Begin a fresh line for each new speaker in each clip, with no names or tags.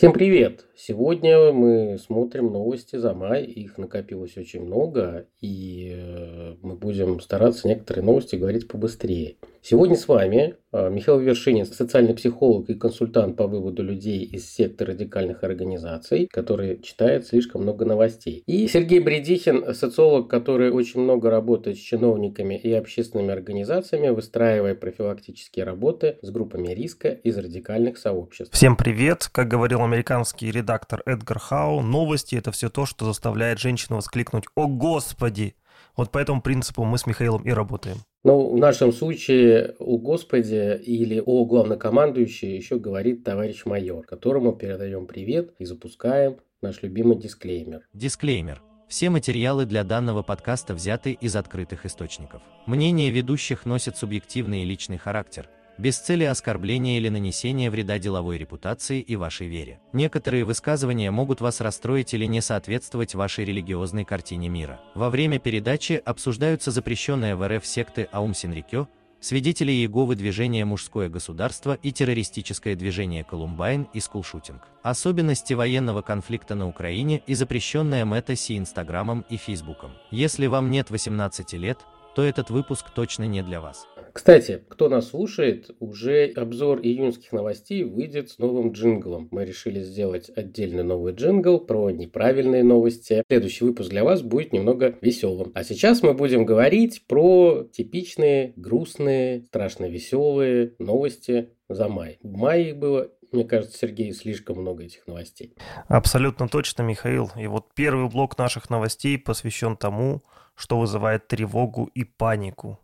Всем привет! Сегодня мы смотрим новости за май. Их накопилось очень много, и э, мы будем стараться некоторые новости говорить побыстрее. Сегодня с вами э, Михаил Вершинин, социальный психолог и консультант по выводу людей из секты радикальных организаций, который читает слишком много новостей. И Сергей Бредихин, социолог, который очень много работает с чиновниками и общественными организациями, выстраивая профилактические работы с группами риска из радикальных сообществ.
Всем привет! Как говорил американский редактор Эдгар Хау, новости – это все то, что заставляет женщину воскликнуть «О, Господи!» Вот по этому принципу мы с Михаилом и работаем.
Ну, в нашем случае о Господе или о главнокомандующей еще говорит товарищ майор, которому передаем привет и запускаем наш любимый дисклеймер.
Дисклеймер. Все материалы для данного подкаста взяты из открытых источников. Мнения ведущих носят субъективный и личный характер – без цели оскорбления или нанесения вреда деловой репутации и вашей вере. Некоторые высказывания могут вас расстроить или не соответствовать вашей религиозной картине мира. Во время передачи обсуждаются запрещенные в РФ секты Аум Синрикё, свидетели Иеговы движения «Мужское государство» и террористическое движение «Колумбайн» и «Скулшутинг». Особенности военного конфликта на Украине и запрещенная мета Си Инстаграмом и Фейсбуком. Если вам нет 18 лет, то этот выпуск точно не для вас.
Кстати, кто нас слушает, уже обзор июньских новостей выйдет с новым джинглом. Мы решили сделать отдельный новый джингл про неправильные новости. Следующий выпуск для вас будет немного веселым. А сейчас мы будем говорить про типичные, грустные, страшно веселые новости за май. В мае их было мне кажется, Сергей, слишком много этих новостей.
Абсолютно точно, Михаил. И вот первый блок наших новостей посвящен тому, что вызывает тревогу и панику.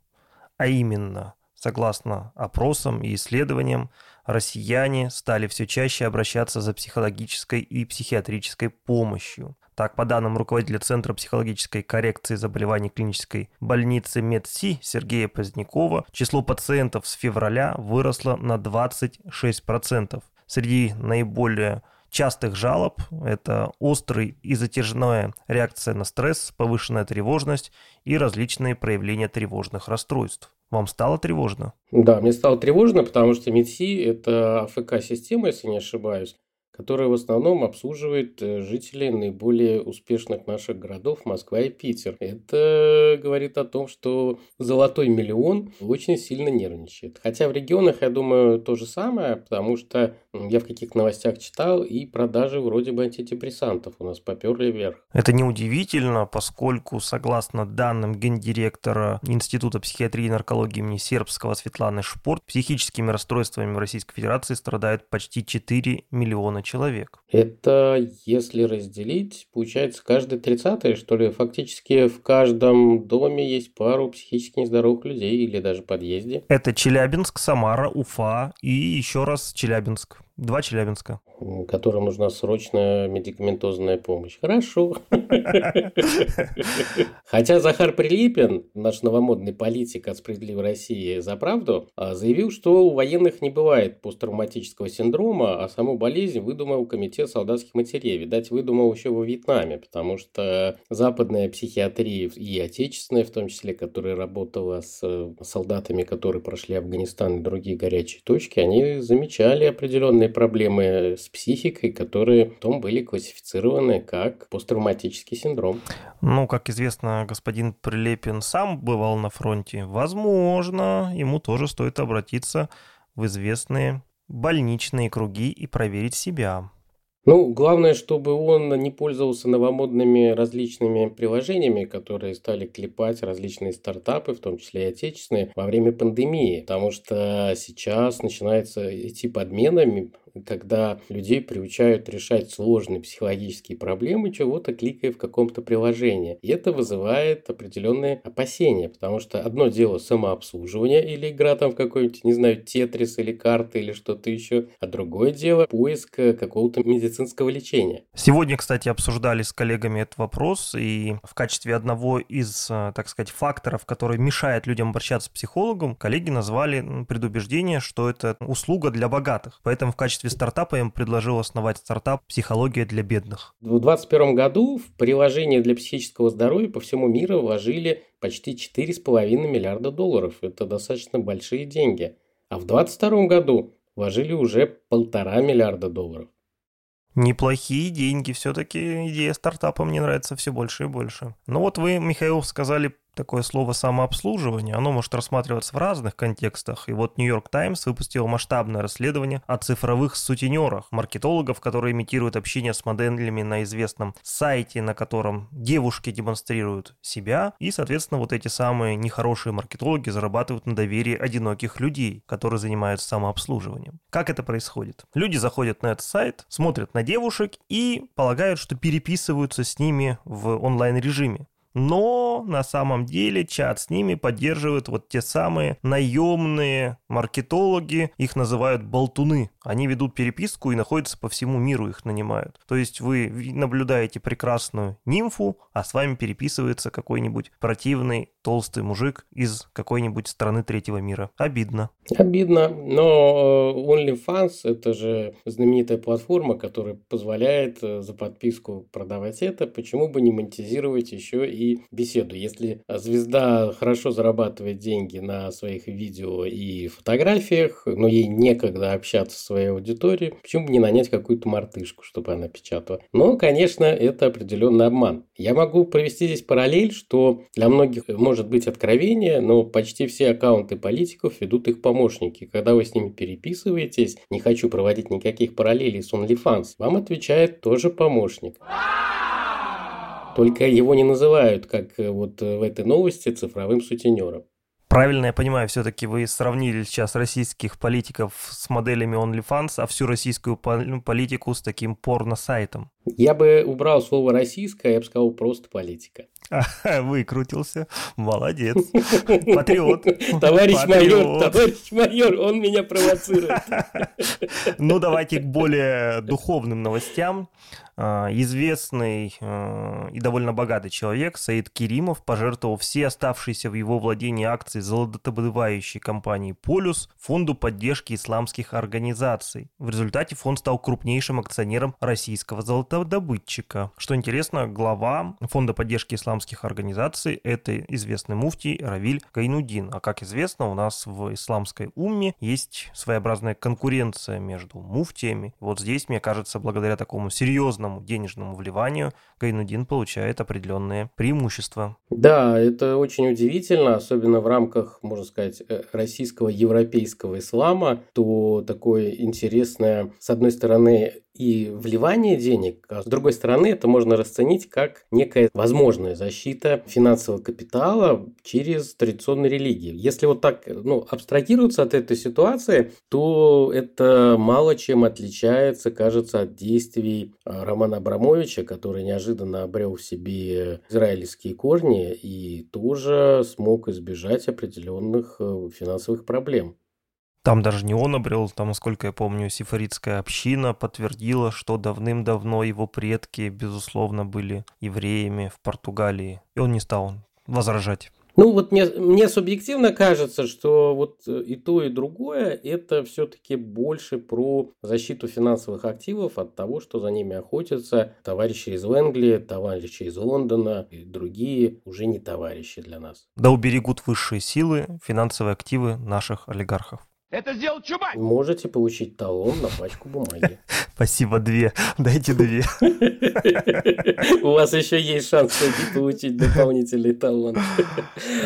А именно, согласно опросам и исследованиям, россияне стали все чаще обращаться за психологической и психиатрической помощью. Так, по данным руководителя Центра психологической коррекции заболеваний клинической больницы МедСи Сергея Позднякова, число пациентов с февраля выросло на 26%. Среди наиболее частых жалоб – это острый и затяжная реакция на стресс, повышенная тревожность и различные проявления тревожных расстройств. Вам стало тревожно?
Да, мне стало тревожно, потому что МИДСИ – это АФК-система, если не ошибаюсь которая в основном обслуживает э, жителей наиболее успешных наших городов Москва и Питер. Это говорит о том, что золотой миллион очень сильно нервничает. Хотя в регионах, я думаю, то же самое, потому что я в каких-то новостях читал, и продажи вроде бы антидепрессантов у нас поперли вверх.
Это неудивительно, поскольку, согласно данным гендиректора Института психиатрии и наркологии имени Сербского Светланы Шпорт, психическими расстройствами в Российской Федерации страдает почти 4 миллиона человек.
Это, если разделить, получается, каждый тридцатый, что ли, фактически в каждом доме есть пару психически нездоровых людей или даже подъезде.
Это Челябинск, Самара, Уфа и еще раз Челябинск. Два Челябинска.
Которым нужна срочная медикаментозная помощь. Хорошо. Хотя Захар Прилипин, наш новомодный политик от «Справедливой России за правду», а, заявил, что у военных не бывает посттравматического синдрома, а саму болезнь выдумал комитет солдатских матерей. Видать, выдумал еще во Вьетнаме, потому что западная психиатрия и отечественная, в том числе, которая работала с солдатами, которые прошли Афганистан и другие горячие точки, они замечали определенные определенные проблемы с психикой, которые потом были классифицированы как посттравматический синдром.
Ну, как известно, господин Прилепин сам бывал на фронте. Возможно, ему тоже стоит обратиться в известные больничные круги и проверить себя.
Ну, главное, чтобы он не пользовался новомодными различными приложениями, которые стали клепать различные стартапы, в том числе и отечественные, во время пандемии. Потому что сейчас начинается идти подмена когда людей приучают решать сложные психологические проблемы, чего-то кликая в каком-то приложении. И это вызывает определенные опасения, потому что одно дело самообслуживание или игра там в какой-нибудь, не знаю, тетрис или карты или что-то еще, а другое дело поиск какого-то медицинского лечения.
Сегодня, кстати, обсуждали с коллегами этот вопрос, и в качестве одного из, э, так сказать, факторов, который мешает людям обращаться к психологам, коллеги назвали предубеждение, что это услуга для богатых. Поэтому в качестве стартапа я им предложил основать стартап «Психология для бедных».
В 2021 году в приложение для психического здоровья по всему миру вложили почти 4,5 миллиарда долларов. Это достаточно большие деньги. А в 2022 году вложили уже полтора миллиарда долларов.
Неплохие деньги. Все-таки идея стартапа мне нравится все больше и больше. Ну вот вы, Михаил, сказали такое слово самообслуживание, оно может рассматриваться в разных контекстах. И вот Нью-Йорк Таймс выпустил масштабное расследование о цифровых сутенерах, маркетологов, которые имитируют общение с моделями на известном сайте, на котором девушки демонстрируют себя. И, соответственно, вот эти самые нехорошие маркетологи зарабатывают на доверии одиноких людей, которые занимаются самообслуживанием. Как это происходит? Люди заходят на этот сайт, смотрят на девушек и полагают, что переписываются с ними в онлайн-режиме. Но на самом деле чат с ними поддерживают вот те самые наемные маркетологи, их называют болтуны. Они ведут переписку и находятся по всему миру, их нанимают. То есть вы наблюдаете прекрасную нимфу, а с вами переписывается какой-нибудь противный толстый мужик из какой-нибудь страны третьего мира. Обидно.
Обидно, но э, OnlyFans это же знаменитая платформа, которая позволяет э, за подписку продавать это. Почему бы не монетизировать еще и беседу. Если звезда хорошо зарабатывает деньги на своих видео и фотографиях, но ей некогда общаться со своей аудиторией, почему бы не нанять какую-то мартышку, чтобы она печатала? Но, конечно, это определенный обман. Я могу провести здесь параллель, что для многих может быть откровение, но почти все аккаунты политиков ведут их помощники. Когда вы с ними переписываетесь, не хочу проводить никаких параллелей с OnlyFans, вам отвечает тоже помощник. Только его не называют, как э, вот э, в этой новости, цифровым сутенером.
Правильно я понимаю, все-таки вы сравнили сейчас российских политиков с моделями OnlyFans, а всю российскую политику с таким порно-сайтом.
Я бы убрал слово «российская», я бы сказал просто «политика».
Выкрутился. Молодец. Патриот.
Товарищ Патриот. майор, товарищ майор, он меня провоцирует.
Ну, давайте к более духовным новостям. А, известный а, и довольно богатый человек Саид Керимов пожертвовал все оставшиеся в его владении акции золотодобывающей компании «Полюс» фонду поддержки исламских организаций. В результате фонд стал крупнейшим акционером российского золотодобытчика. Что интересно, глава фонда поддержки исламских организаций – это известный муфтий Равиль Гайнудин. А как известно, у нас в исламской умме есть своеобразная конкуренция между муфтиями. Вот здесь, мне кажется, благодаря такому серьезному денежному вливанию Гайнудин получает определенные преимущества.
Да, это очень удивительно, особенно в рамках, можно сказать, э, российского европейского ислама, то такое интересное, с одной стороны, и вливание денег, а с другой стороны это можно расценить как некая возможная защита финансового капитала через традиционные религии. Если вот так ну, абстрагироваться от этой ситуации, то это мало чем отличается, кажется, от действий а, Романа Абрамовича, который неожиданно обрел в себе израильские корни и тоже смог избежать определенных э, финансовых проблем.
Там даже не он обрел, там, насколько я помню, сифаритская община подтвердила, что давным-давно его предки, безусловно, были евреями в Португалии. И он не стал возражать.
Ну вот мне, мне субъективно кажется, что вот э, и то, и другое это все-таки больше про защиту финансовых активов от того, что за ними охотятся товарищи из Венгли, товарищи из Лондона и другие уже не товарищи для нас.
Да уберегут высшие силы финансовые активы наших олигархов.
Это сделал Чубайс. Можете получить талон на пачку бумаги.
Спасибо, две. Дайте две.
У вас еще есть шанс получить дополнительный талон.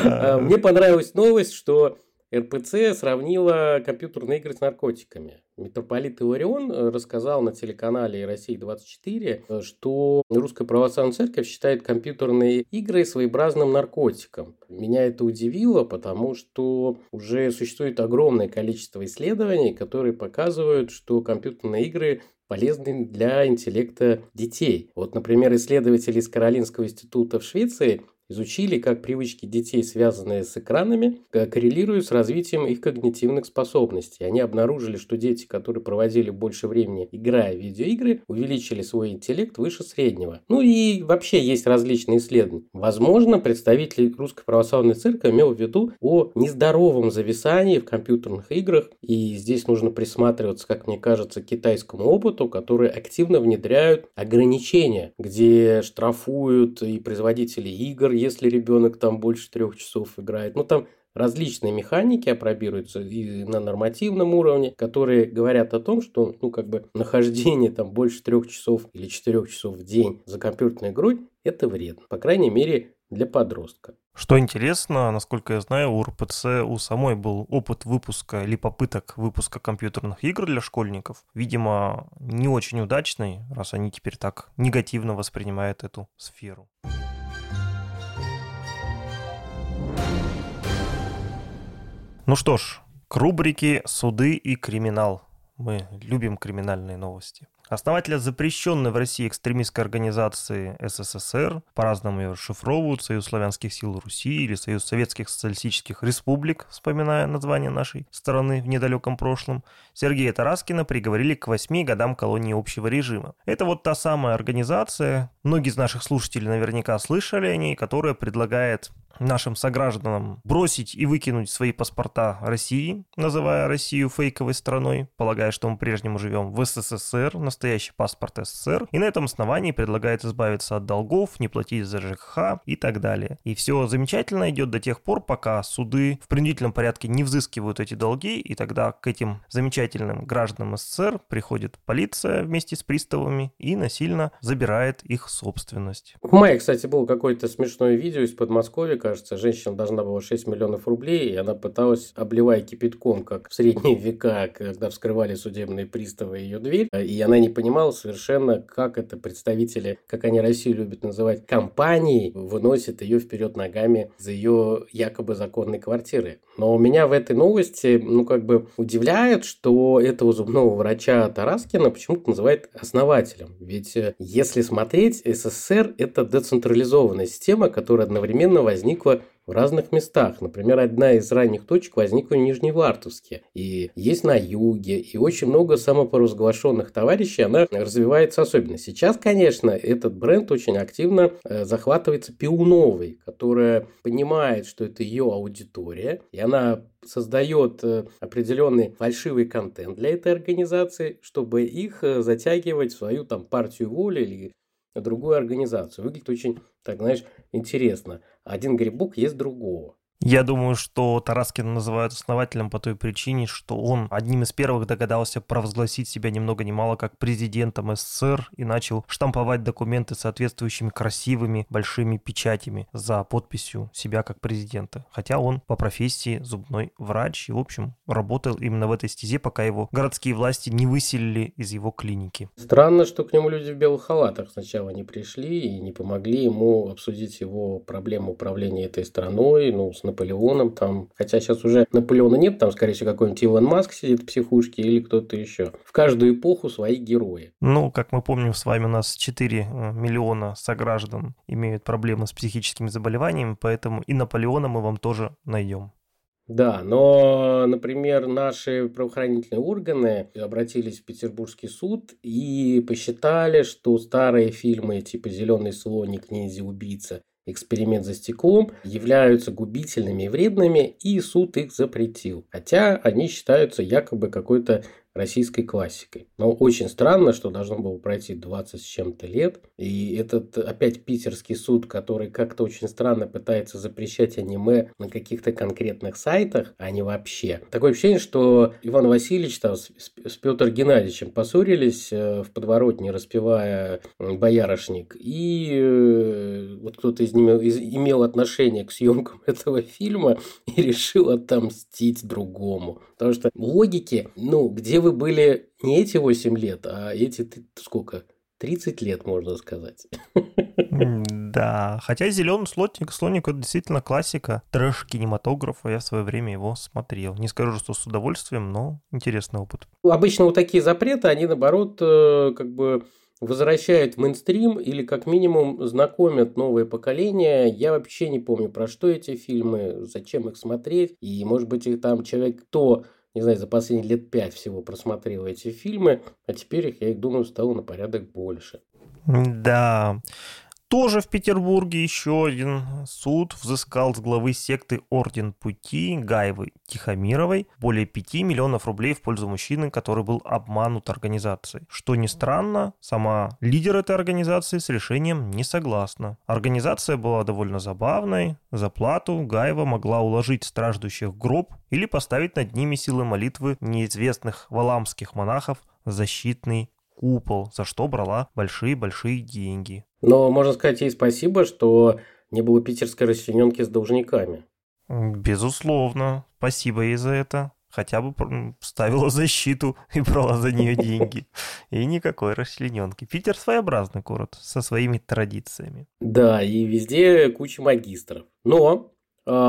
А, мне понравилась новость, что РПЦ сравнила компьютерные игры с наркотиками. Митрополит Иларион э, рассказал на телеканале «Россия-24», э, что Русская Православная Церковь считает компьютерные игры своеобразным наркотиком. Меня это удивило, потому что уже существует огромное количество исследований, которые показывают, что компьютерные игры полезны для интеллекта детей. Вот, например, исследователи из Каролинского института в Швеции изучили, как привычки детей, связанные с экранами, э, коррелируют с развитием их когнитивных способностей. Они обнаружили, что дети, которые проводили больше времени играя в видеоигры, увеличили свой интеллект выше среднего. Ну и вообще есть различные исследования. Возможно, представитель Русской Православной Церкви имел в виду о нездоровом зависании в компьютерных играх. И здесь нужно присматриваться, как мне кажется, к китайскому опыту, который активно внедряют ограничения, где штрафуют и производители игр, если ребенок там больше трех часов играет. Ну, там различные механики опробируются и на нормативном уровне, которые говорят о том, что ну, как бы нахождение там больше трех часов или четырех часов в день за компьютерной игрой – это вредно. По крайней мере, для подростка.
Что интересно, насколько я знаю, у РПЦ у самой был опыт выпуска или попыток выпуска компьютерных игр для школьников. Видимо, не очень удачный, раз они теперь так негативно воспринимают эту сферу. Ну что ж, к рубрике «Суды и криминал». Мы любим криминальные новости. Основателя запрещенной в России экстремистской организации СССР, по-разному ее расшифровывают, Союз славянских сил Руси или Союз советских социалистических республик, вспоминая название нашей страны в недалеком прошлом, Сергея Тараскина приговорили к восьми годам колонии общего режима. Это вот та самая организация, многие из наших слушателей наверняка слышали о ней, которая предлагает нашим согражданам бросить и выкинуть свои паспорта России, называя Россию фейковой страной, полагая, что мы прежнему живем в СССР, настоящий паспорт СССР, и на этом основании предлагает избавиться от долгов, не платить за ЖКХ и так далее. И все замечательно идет до тех пор, пока суды в принудительном порядке не взыскивают эти долги, и тогда к этим замечательным гражданам СССР приходит полиция вместе с приставами и насильно забирает их собственность.
В мае, кстати, было какое-то смешное видео из Подмосковья, кажется, женщина должна была 6 миллионов рублей, и она пыталась, обливая кипятком, как в средние века, когда вскрывали судебные приставы ее дверь, и она не понимала совершенно, как это представители, как они Россию любят называть, компании, выносят ее вперед ногами за ее якобы законной квартиры. Но меня в этой новости, ну, как бы удивляет, что этого зубного врача Тараскина почему-то называют основателем. Ведь э, если смотреть, СССР – это децентрализованная система, которая одновременно возникла возникла в разных местах. Например, одна из ранних точек возникла в Нижневартовске. И есть на юге. И очень много самопоразглашенных товарищей, она развивается особенно. Сейчас, конечно, этот бренд очень активно э, захватывается Пиуновой, которая понимает, что это ее аудитория. И она создает э, определенный фальшивый контент для этой организации, чтобы их э, затягивать в свою там партию воли или другую организацию. Выглядит очень, так знаешь, интересно. Один грибок есть другого.
Я думаю, что Тараскина называют основателем по той причине, что он одним из первых догадался провозгласить себя ни много ни мало как президентом СССР и начал штамповать документы соответствующими красивыми большими печатями за подписью себя как президента. Хотя он по профессии зубной врач и, в общем, работал именно в этой стезе, пока его городские власти не выселили из его клиники.
Странно, что к нему люди в белых халатах сначала не пришли и не помогли ему обсудить его проблему управления этой страной, ну, с Наполеоном там. Хотя сейчас уже Наполеона нет, там, скорее всего, какой-нибудь Илон Маск сидит в психушке или кто-то еще. В каждую эпоху свои герои.
Ну, как мы помним, с вами у нас 4 э, миллиона сограждан имеют проблемы с психическими заболеваниями, поэтому и Наполеона мы вам тоже найдем.
Да, но, например, наши правоохранительные органы обратились в Петербургский суд и посчитали, что старые фильмы типа «Зеленый слоник», «Ниндзя убийца» эксперимент за стеклом являются губительными и вредными, и суд их запретил. Хотя они считаются якобы какой-то российской классикой. Но очень странно, что должно было пройти 20 с чем-то лет, и этот опять питерский суд, который как-то очень странно пытается запрещать аниме на каких-то конкретных сайтах, а не вообще. Такое ощущение, что Иван Васильевич там с, с Петр Геннадьевичем поссорились э, в подворотне, распевая «Боярышник», и э, вот кто-то из них имел отношение к съемкам этого фильма и решил отомстить другому. Потому что логики, ну, где вы были не эти 8 лет, а эти сколько? 30 лет, можно сказать.
Да, хотя «Зеленый слоник», слоник это действительно классика трэш кинематографа. Я в свое время его смотрел. Не скажу, что с удовольствием, но интересный опыт.
Обычно вот такие запреты, они наоборот э, как бы возвращают в мейнстрим или как минимум знакомят новое поколение. Я вообще не помню, про что эти фильмы, зачем их смотреть. И, может быть, их там человек, кто не знаю, за последние лет пять всего просмотрел эти фильмы, а теперь их, я их думаю, стало на порядок больше.
Да. Тоже в Петербурге еще один суд взыскал с главы секты Орден Пути Гаевы Тихомировой более 5 миллионов рублей в пользу мужчины, который был обманут организацией. Что ни странно, сама лидер этой организации с решением не согласна. Организация была довольно забавной. За плату Гаева могла уложить страждущих в гроб или поставить над ними силы молитвы неизвестных валамских монахов защитный купол, за что брала большие-большие деньги.
Но можно сказать ей спасибо, что не было питерской расчлененки с должниками.
Безусловно. Спасибо ей за это. Хотя бы ставила защиту и брала за нее деньги. И никакой расчлененки. Питер своеобразный город со своими традициями.
Да, и везде куча магистров. Но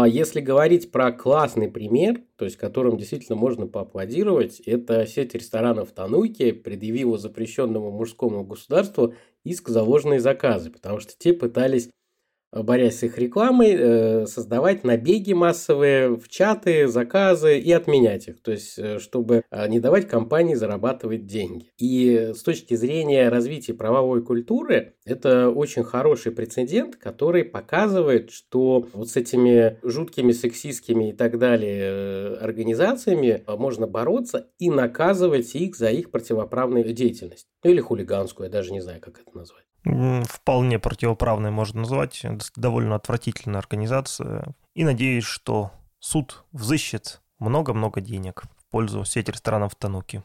если говорить про классный пример, то есть которым действительно можно поаплодировать, это сеть ресторанов Тануйки предъявила запрещенному мужскому государству иск за ложные заказы, потому что те пытались борясь с их рекламой, э, создавать набеги массовые в чаты, заказы и отменять их. То есть, э, чтобы э, не давать компании зарабатывать деньги. И с точки зрения развития правовой культуры, это очень хороший прецедент, который показывает, что вот с этими жуткими сексистскими и так далее организациями можно бороться и наказывать их за их противоправную деятельность. Или хулиганскую, я даже не знаю, как это назвать.
Вполне противоправной можно назвать. Довольно отвратительная организация. И надеюсь, что суд взыщет много-много денег в пользу сети ресторанов Тануки.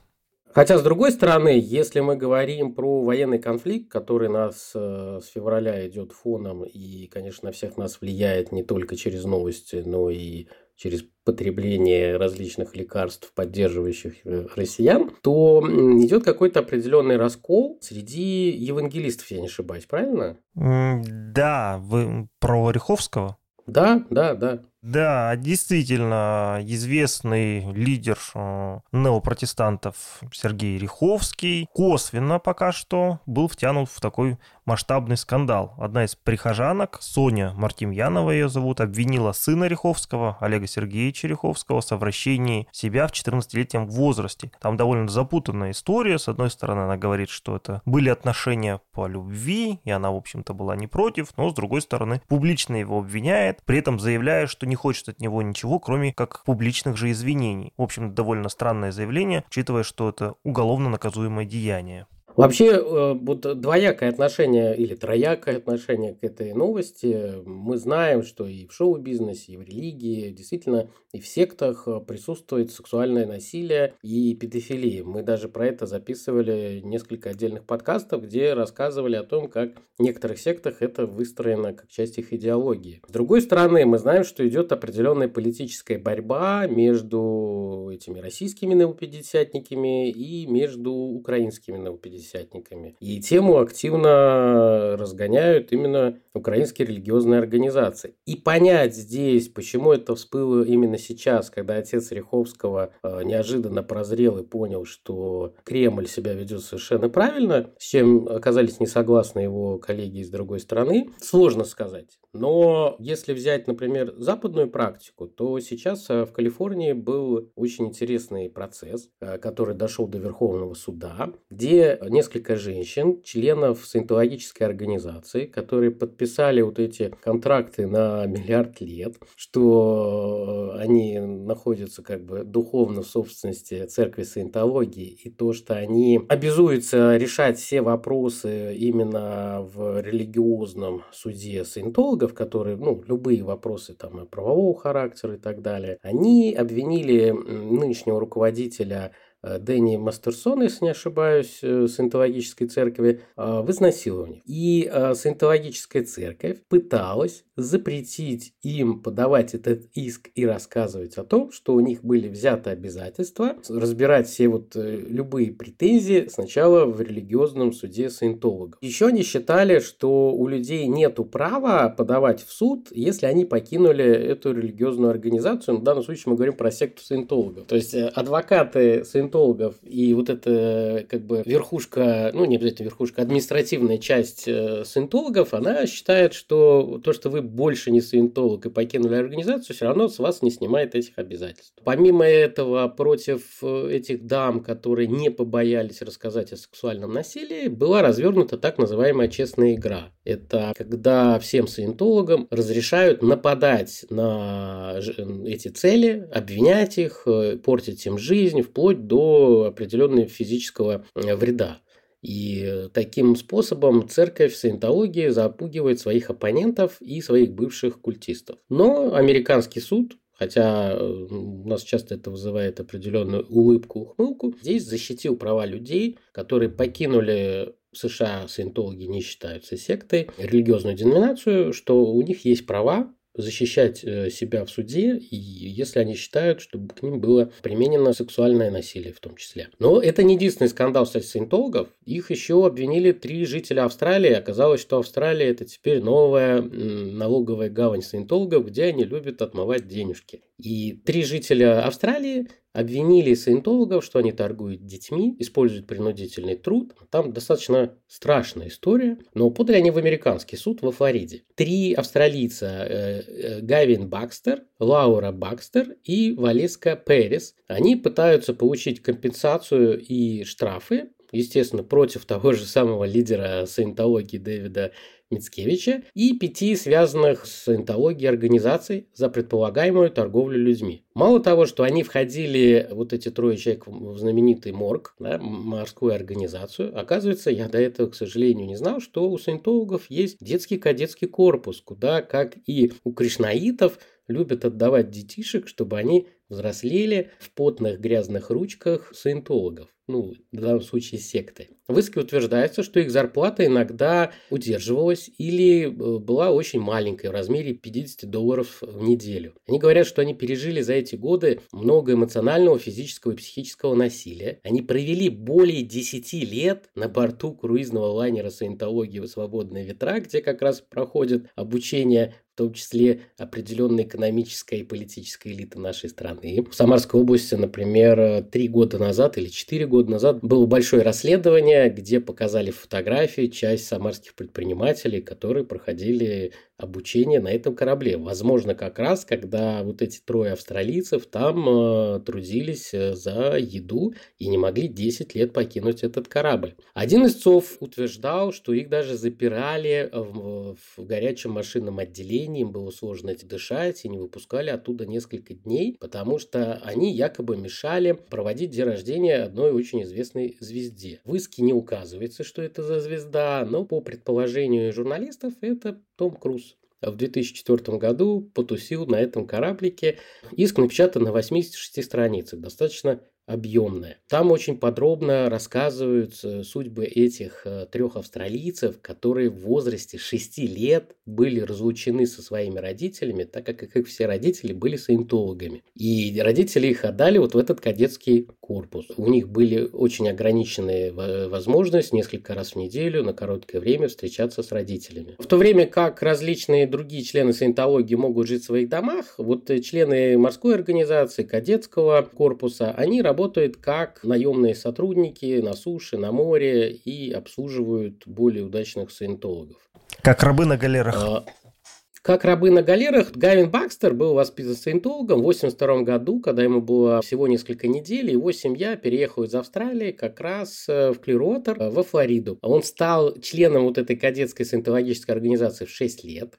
Хотя, с другой стороны, если мы говорим про военный конфликт, который нас э, с февраля идет фоном и, конечно, всех нас влияет не только через новости, но и через потребление различных лекарств, поддерживающих э, россиян, то идет какой-то определенный раскол среди евангелистов, я не ошибаюсь, правильно?
Да, вы про Риховского?
Да, да, да.
Да, действительно, известный лидер э, неопротестантов Сергей Риховский косвенно пока что был втянут в такой масштабный скандал. Одна из прихожанок, Соня Мартемьянова ее зовут, обвинила сына Риховского, Олега Сергеевича Риховского, в совращении себя в 14-летнем возрасте. Там довольно запутанная история. С одной стороны, она говорит, что это были отношения по любви, и она, в общем-то, была не против, но с другой стороны, публично его обвиняет, при этом заявляя, что не хочет от него ничего, кроме как публичных же извинений. В общем, довольно странное заявление, учитывая, что это уголовно наказуемое деяние.
Вообще, э, вот двоякое отношение или троякое отношение к этой новости. Мы знаем, что и в шоу-бизнесе, и в религии, действительно, и в сектах э, присутствует сексуальное насилие и педофилия. Мы даже про это записывали несколько отдельных подкастов, где рассказывали о том, как в некоторых сектах это выстроено как часть их идеологии. С другой стороны, мы знаем, что идет определенная политическая борьба между этими российскими новопятидесятниками и между украинскими новопятидесятниками пятидесятниками. И тему активно разгоняют именно украинские религиозные организации. И понять здесь, почему это всплыло именно сейчас, когда отец Риховского э, неожиданно прозрел и понял, что Кремль себя ведет совершенно правильно, с чем оказались не согласны его коллеги из другой страны, сложно сказать. Но если взять, например, западную практику, то сейчас э, в Калифорнии был очень интересный процесс, э, который дошел до Верховного суда, где несколько женщин, членов саентологической организации, которые подписали вот эти контракты на миллиард лет, что они находятся как бы духовно в собственности церкви саентологии, и то, что они обязуются решать все вопросы именно в религиозном суде саентологов, которые, ну, любые вопросы там правового характера и так далее, они обвинили нынешнего руководителя Э, Дэнни Мастерсона, если не ошибаюсь, э, саентологической церкви, э, в изнасиловании. И саентологическая церковь пыталась запретить им подавать этот иск и рассказывать о том, что у них были взяты обязательства разбирать все вот любые претензии сначала в религиозном суде саентологов. Еще они считали, что у людей нет права подавать в суд, если они покинули эту религиозную организацию. В данном случае мы говорим про секту саентологов. То есть адвокаты саентологов саентологов и вот эта как бы верхушка, ну не обязательно верхушка, административная часть э, саентологов, она считает, что то, что вы больше не саентолог и покинули организацию, все равно с вас не снимает этих обязательств. Помимо этого, против э, этих дам, которые не побоялись рассказать о сексуальном насилии, была развернута так называемая честная игра. Это когда всем саентологам разрешают нападать на эти цели, обвинять их, э, портить им жизнь, вплоть до определенного физического э, вреда. И таким способом церковь саентологии запугивает своих оппонентов и своих бывших культистов. Но американский суд хотя э, у нас часто это вызывает определенную улыбку, ухмылку, здесь защитил права людей, которые покинули США саентологи не считаются сектой, религиозную деноминацию, что у них есть права защищать э, себя в суде, если они считают, что к ним было применено сексуальное насилие в том числе. Но это не единственный скандал среди саентологов. Их еще обвинили три жителя Австралии. Оказалось, что Австралия это теперь новая налоговая гавань саентологов, где они любят отмывать денежки. И три жителя Австралии обвинили саентологов, что они торгуют детьми, используют принудительный труд. Там достаточно страшная история, но подали они в американский суд во Флориде. Три австралийца э, э, Гавин Бакстер, Лаура Бакстер и Валеска Перес, они пытаются получить компенсацию и штрафы естественно, против того же самого лидера саентологии Дэвида Мицкевича и пяти связанных с саентологией организаций за предполагаемую торговлю людьми. Мало того, что они входили, вот эти трое человек, в знаменитый морг, да, морскую организацию, оказывается, я до этого, к сожалению, не знал, что у саентологов есть детский кадетский корпус, куда, как и у кришнаитов, любят отдавать детишек, чтобы они взрослели в потных грязных ручках саентологов, ну, в данном случае секты. В иске утверждается, что их зарплата иногда удерживалась или э, была очень маленькой, в размере 50 долларов в неделю. Они говорят, что они пережили за эти годы много эмоционального, физического и психического насилия. Они провели более 10 лет на борту круизного лайнера саентологии «Свободные ветра», где как раз проходит обучение в том числе определенная экономическая и политическая элита нашей страны. В Самарской области, например, три года назад или четыре года назад было большое расследование, где показали фотографии часть самарских предпринимателей, которые проходили обучение на этом корабле. Возможно, как раз, когда вот эти трое австралийцев там э, трудились э, за еду и не могли 10 лет покинуть этот корабль. Один из цов утверждал, что их даже запирали в, в горячем машинном отделении, им было сложно дышать и не выпускали оттуда несколько дней, потому что они якобы мешали проводить день рождения одной очень известной звезде. В иске не указывается, что это за звезда, но по предположению журналистов это Том Круз в 2004 году потусил на этом кораблике. Иск напечатан на 86 страницах, достаточно объемная. Там очень подробно рассказываются судьбы этих э, трех австралийцев, которые в возрасте 6 лет были разлучены со своими родителями, так как их все родители были саентологами. И родители их отдали вот в этот кадетский корпус. У них были очень ограниченные возможности несколько раз в неделю на короткое время встречаться с родителями. В то время как различные другие члены саентологии могут жить в своих домах, вот члены морской организации, кадетского корпуса, они работают работают как наемные сотрудники на суше, на море и обслуживают более удачных саентологов.
Как рабы на галерах. А,
Как рабы на галерах, Гавин Бакстер был воспитан саентологом в 82 году, когда ему было всего несколько недель, его семья переехала из Австралии как раз э, в Клируотер, э, во Флориду. Он стал членом вот этой кадетской саентологической организации в 6 лет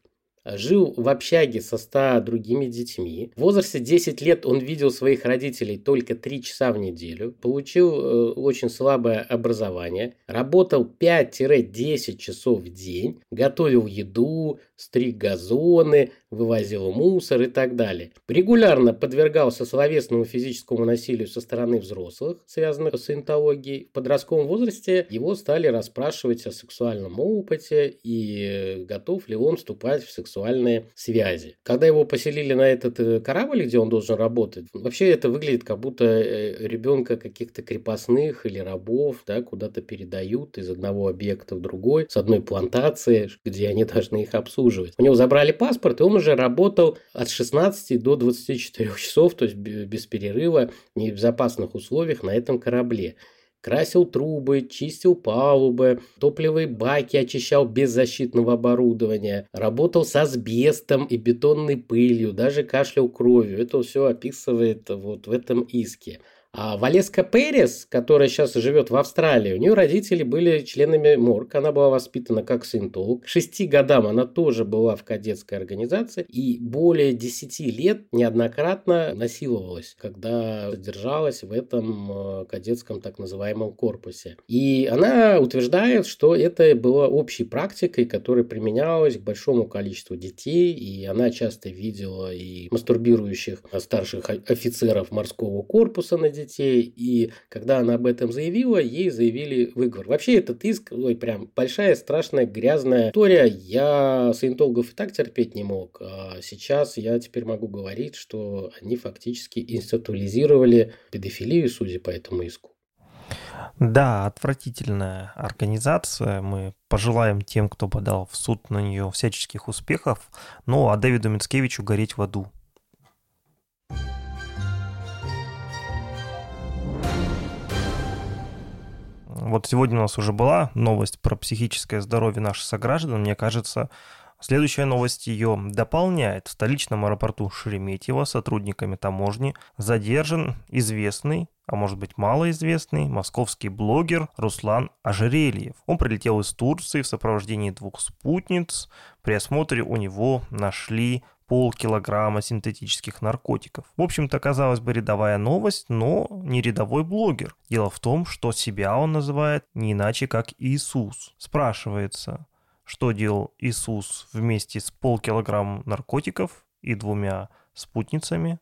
жил в общаге со 100 другими детьми. В возрасте 10 лет он видел своих родителей только 3 часа в неделю, получил э, очень слабое образование, работал 5-10 часов в день, готовил еду, стриг газоны, вывозил мусор и так далее. Регулярно подвергался словесному физическому насилию со стороны взрослых, связанных с саентологией. В подростковом возрасте его стали расспрашивать о сексуальном опыте и готов ли он вступать в сексуальные связи. Когда его поселили на этот э, корабль, где он должен работать, вообще это выглядит как будто э, ребенка каких-то крепостных или рабов да, куда-то передают из одного объекта в другой, с одной плантации, где они должны их обслуживать обслуживать. У него забрали паспорт, и он уже работал от 16 до 24 часов, то есть без перерыва, в небезопасных условиях на этом корабле красил трубы, чистил палубы, топливые баки очищал без защитного оборудования, работал с асбестом и бетонной пылью, даже кашлял кровью. Это все описывает вот в этом иске. А Валеска Перес, которая сейчас живет в Австралии, у нее родители были членами МОРК, она была воспитана как саентолог. К шести годам она тоже была в кадетской организации и более десяти лет неоднократно насиловалась, когда содержалась в этом э, кадетском так называемом корпусе. И она утверждает, что это было общей практикой, которая применялась к большому количеству детей, и она часто видела и мастурбирующих старших офицеров морского корпуса на детей, детей, и когда она об этом заявила, ей заявили выговор. Вообще этот иск, ой, прям большая, страшная, грязная история. Я саентологов и так терпеть не мог, а сейчас я теперь могу говорить, что они фактически институализировали педофилию, судя по этому иску.
Да, отвратительная организация. Мы пожелаем тем, кто подал в суд на нее всяческих успехов. Ну, а Дэвиду Мицкевичу гореть в аду. Вот сегодня у нас уже была новость про психическое здоровье наших сограждан. Мне кажется, Следующая новость ее дополняет. В столичном аэропорту Шереметьево сотрудниками таможни задержан известный, а может быть малоизвестный, московский блогер Руслан Ожерельев. Он прилетел из Турции в сопровождении двух спутниц. При осмотре у него нашли полкилограмма синтетических наркотиков. В общем-то, казалось бы, рядовая новость, но не рядовой блогер. Дело в том, что себя он называет не иначе, как Иисус. Спрашивается, что делал Иисус вместе с полкилограмма наркотиков и двумя спутницами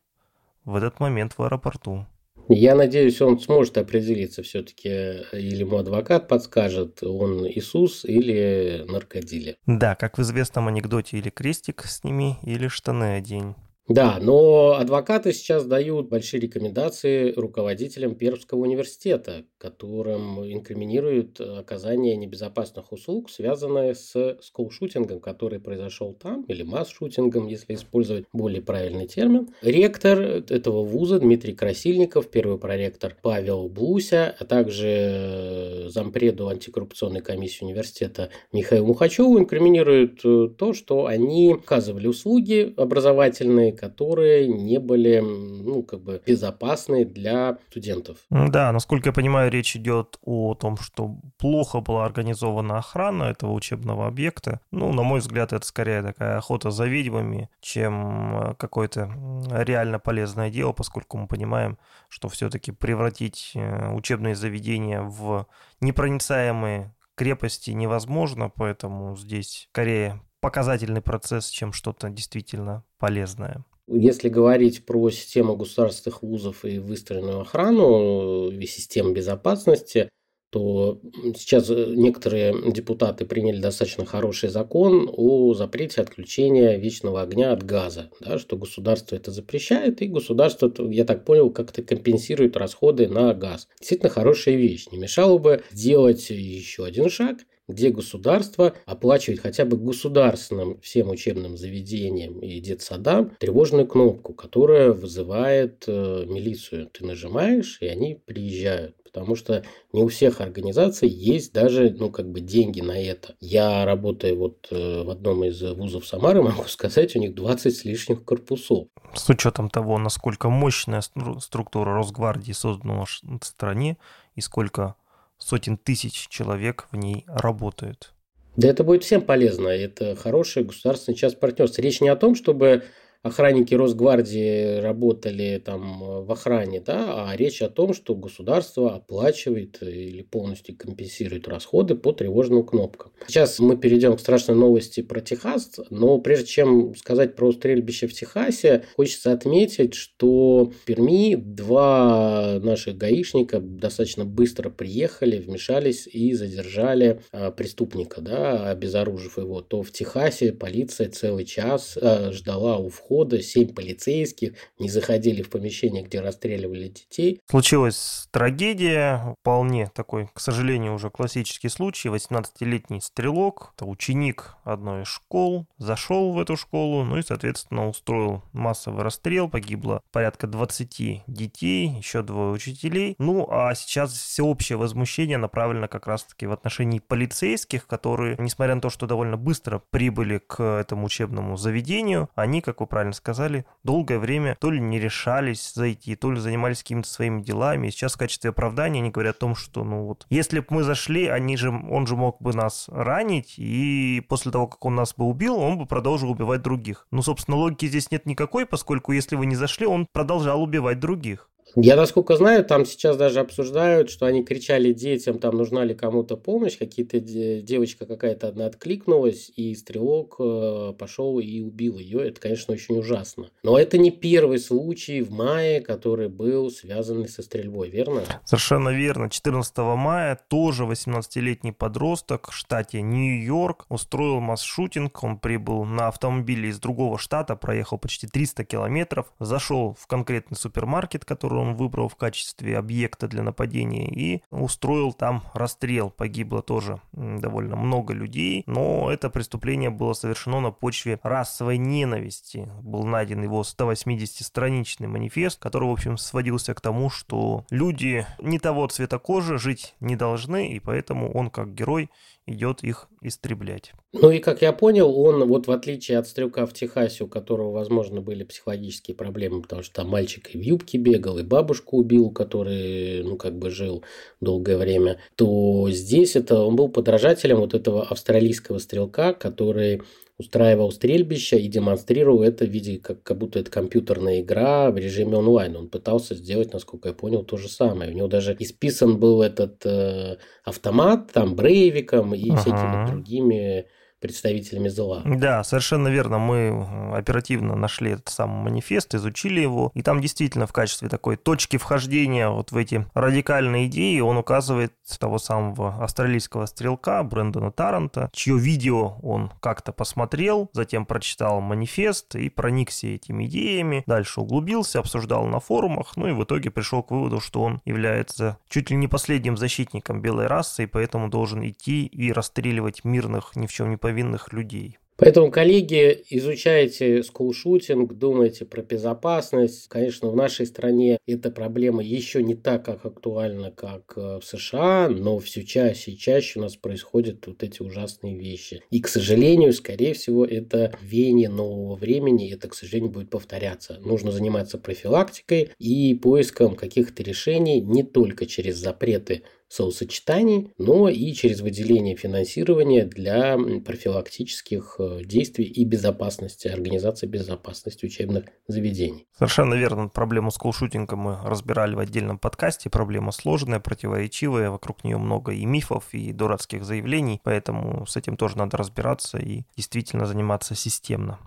в этот момент в аэропорту.
Я надеюсь, он сможет определиться все-таки, или ему адвокат подскажет, он Иисус или наркодилер.
Да, как в известном анекдоте, или крестик сними, или штаны одень.
Да, но адвокаты сейчас дают большие рекомендации руководителям Пермского университета, которым инкриминируют оказание небезопасных услуг, связанное с скулшутингом, который произошел там, или масс-шутингом, если использовать более правильный термин. Ректор этого вуза Дмитрий Красильников, первый проректор Павел Блуся, а также зампреду антикоррупционной комиссии университета Михаил Мухачеву инкриминируют то, что они оказывали услуги образовательные, которые не были, ну, как бы безопасны для студентов.
Да, насколько я понимаю, речь идет о том, что плохо была организована охрана этого учебного объекта. Ну, на мой взгляд, это скорее такая охота за ведьмами, чем э, какое-то реально полезное дело, поскольку мы понимаем, что все-таки превратить э, учебные заведения в непроницаемые крепости невозможно, поэтому здесь скорее показательный процесс, чем что-то действительно полезное.
Если говорить про систему государственных вузов и выстроенную охрану и систему безопасности, то сейчас э, некоторые депутаты приняли достаточно хороший закон о запрете отключения вечного огня от газа, да, что государство это запрещает, и государство, я так понял, как-то компенсирует расходы на газ. Действительно хорошая вещь. Не мешало бы сделать еще один шаг где государство оплачивает хотя бы государственным всем учебным заведениям и детсадам тревожную кнопку, которая вызывает э, милицию. Ты нажимаешь, и они приезжают потому что не у всех организаций есть даже, ну, как бы деньги на это. Я работаю вот э, в одном из вузов Самары, могу сказать, у них 20 с лишним корпусов.
С учетом того, насколько мощная структура Росгвардии создана в стране и сколько сотен тысяч человек в ней работают.
Да это будет всем полезно. Это хороший государственный часть партнерства. Речь не о том, чтобы охранники Росгвардии работали там э, в охране, да, а речь о том, что государство оплачивает или полностью компенсирует расходы по тревожным кнопкам. Сейчас мы перейдем к страшной новости про Техас, но прежде чем сказать про стрельбище в Техасе, хочется отметить, что в Перми два наших гаишника достаточно быстро приехали, вмешались и задержали а, преступника, да, обезоружив его. То в Техасе полиция целый час ждала у входа входа, семь полицейских не заходили в помещение, где расстреливали детей.
Случилась трагедия, вполне такой, к сожалению, уже классический случай. 18-летний стрелок, это ученик одной из школ, зашел в эту школу, ну и, соответственно, устроил массовый расстрел, погибло порядка 20 детей, еще двое учителей. Ну, а сейчас всеобщее возмущение направлено как раз-таки в отношении полицейских, которые, несмотря на то, что довольно быстро прибыли к этому учебному заведению, они, как вы правильно сказали, долгое время то ли не решались зайти, то ли занимались какими-то своими делами. И сейчас в качестве оправдания они говорят о том, что, ну вот, если бы мы зашли, они же, он же мог бы нас ранить, и после того, как он нас бы убил, он бы продолжил убивать других. Ну, собственно, логики здесь нет никакой, поскольку если вы не зашли, он продолжал убивать других.
Я, насколько знаю, там сейчас даже обсуждают, что они кричали детям, там нужна ли кому-то помощь, какие-то девочка какая-то одна откликнулась, и стрелок э, пошел и убил ее. Это, конечно, очень ужасно. Но это не первый случай в мае, который был связан со стрельбой, верно?
Совершенно верно. 14 мая тоже 18-летний подросток в штате Нью-Йорк устроил масс-шутинг. Он прибыл на автомобиле из другого штата, проехал почти 300 километров, зашел в конкретный супермаркет, который выбрал в качестве объекта для нападения и устроил там расстрел. Погибло тоже довольно много людей, но это преступление было совершено на почве расовой ненависти. Был найден его 180-страничный манифест, который, в общем, сводился к тому, что люди не того цвета кожи жить не должны, и поэтому он как герой идет их истреблять.
Ну и как я понял, он вот в отличие от стрелка в Техасе, у которого, возможно, были психологические проблемы, потому что там мальчик и в юбке бегал, и бабушку убил, который, ну, как бы жил долгое время, то здесь это он был подражателем вот этого австралийского стрелка, который устраивал стрельбище и демонстрировал это в виде, как, как будто это компьютерная игра в режиме онлайн. Он пытался сделать, насколько я понял, то же самое. У него даже исписан был этот э, автомат, там, Брейвиком и ага. всякими другими представителями зла.
Да, совершенно верно. Мы э, оперативно нашли этот самый манифест, изучили его, и там действительно в качестве такой точки вхождения вот в эти радикальные идеи он указывает того самого австралийского стрелка Брэндона Таранта, чье видео он как-то посмотрел, затем прочитал манифест и проникся этими идеями, дальше углубился, обсуждал на форумах, ну и в итоге пришел к выводу, что он является чуть ли не последним защитником белой расы, и поэтому должен идти и расстреливать мирных, ни в чем не повинных людей.
Поэтому, коллеги, изучайте скулшутинг, думайте про безопасность. Конечно, в нашей стране эта проблема еще не так актуальна, как э, в США, но все чаще и чаще у нас происходят вот эти ужасные вещи. И, к сожалению, скорее всего, это веяние нового времени, это, к сожалению, будет повторяться. Нужно заниматься профилактикой и поиском каких-то решений не только через запреты соусочетаний, но и через выделение финансирования для профилактических э, действий и безопасности, организации безопасности учебных заведений.
Совершенно верно. Проблему скулшутинга мы разбирали в отдельном подкасте. Проблема сложная, противоречивая, вокруг нее много и мифов, и дурацких заявлений, поэтому с этим тоже надо разбираться и действительно заниматься системно.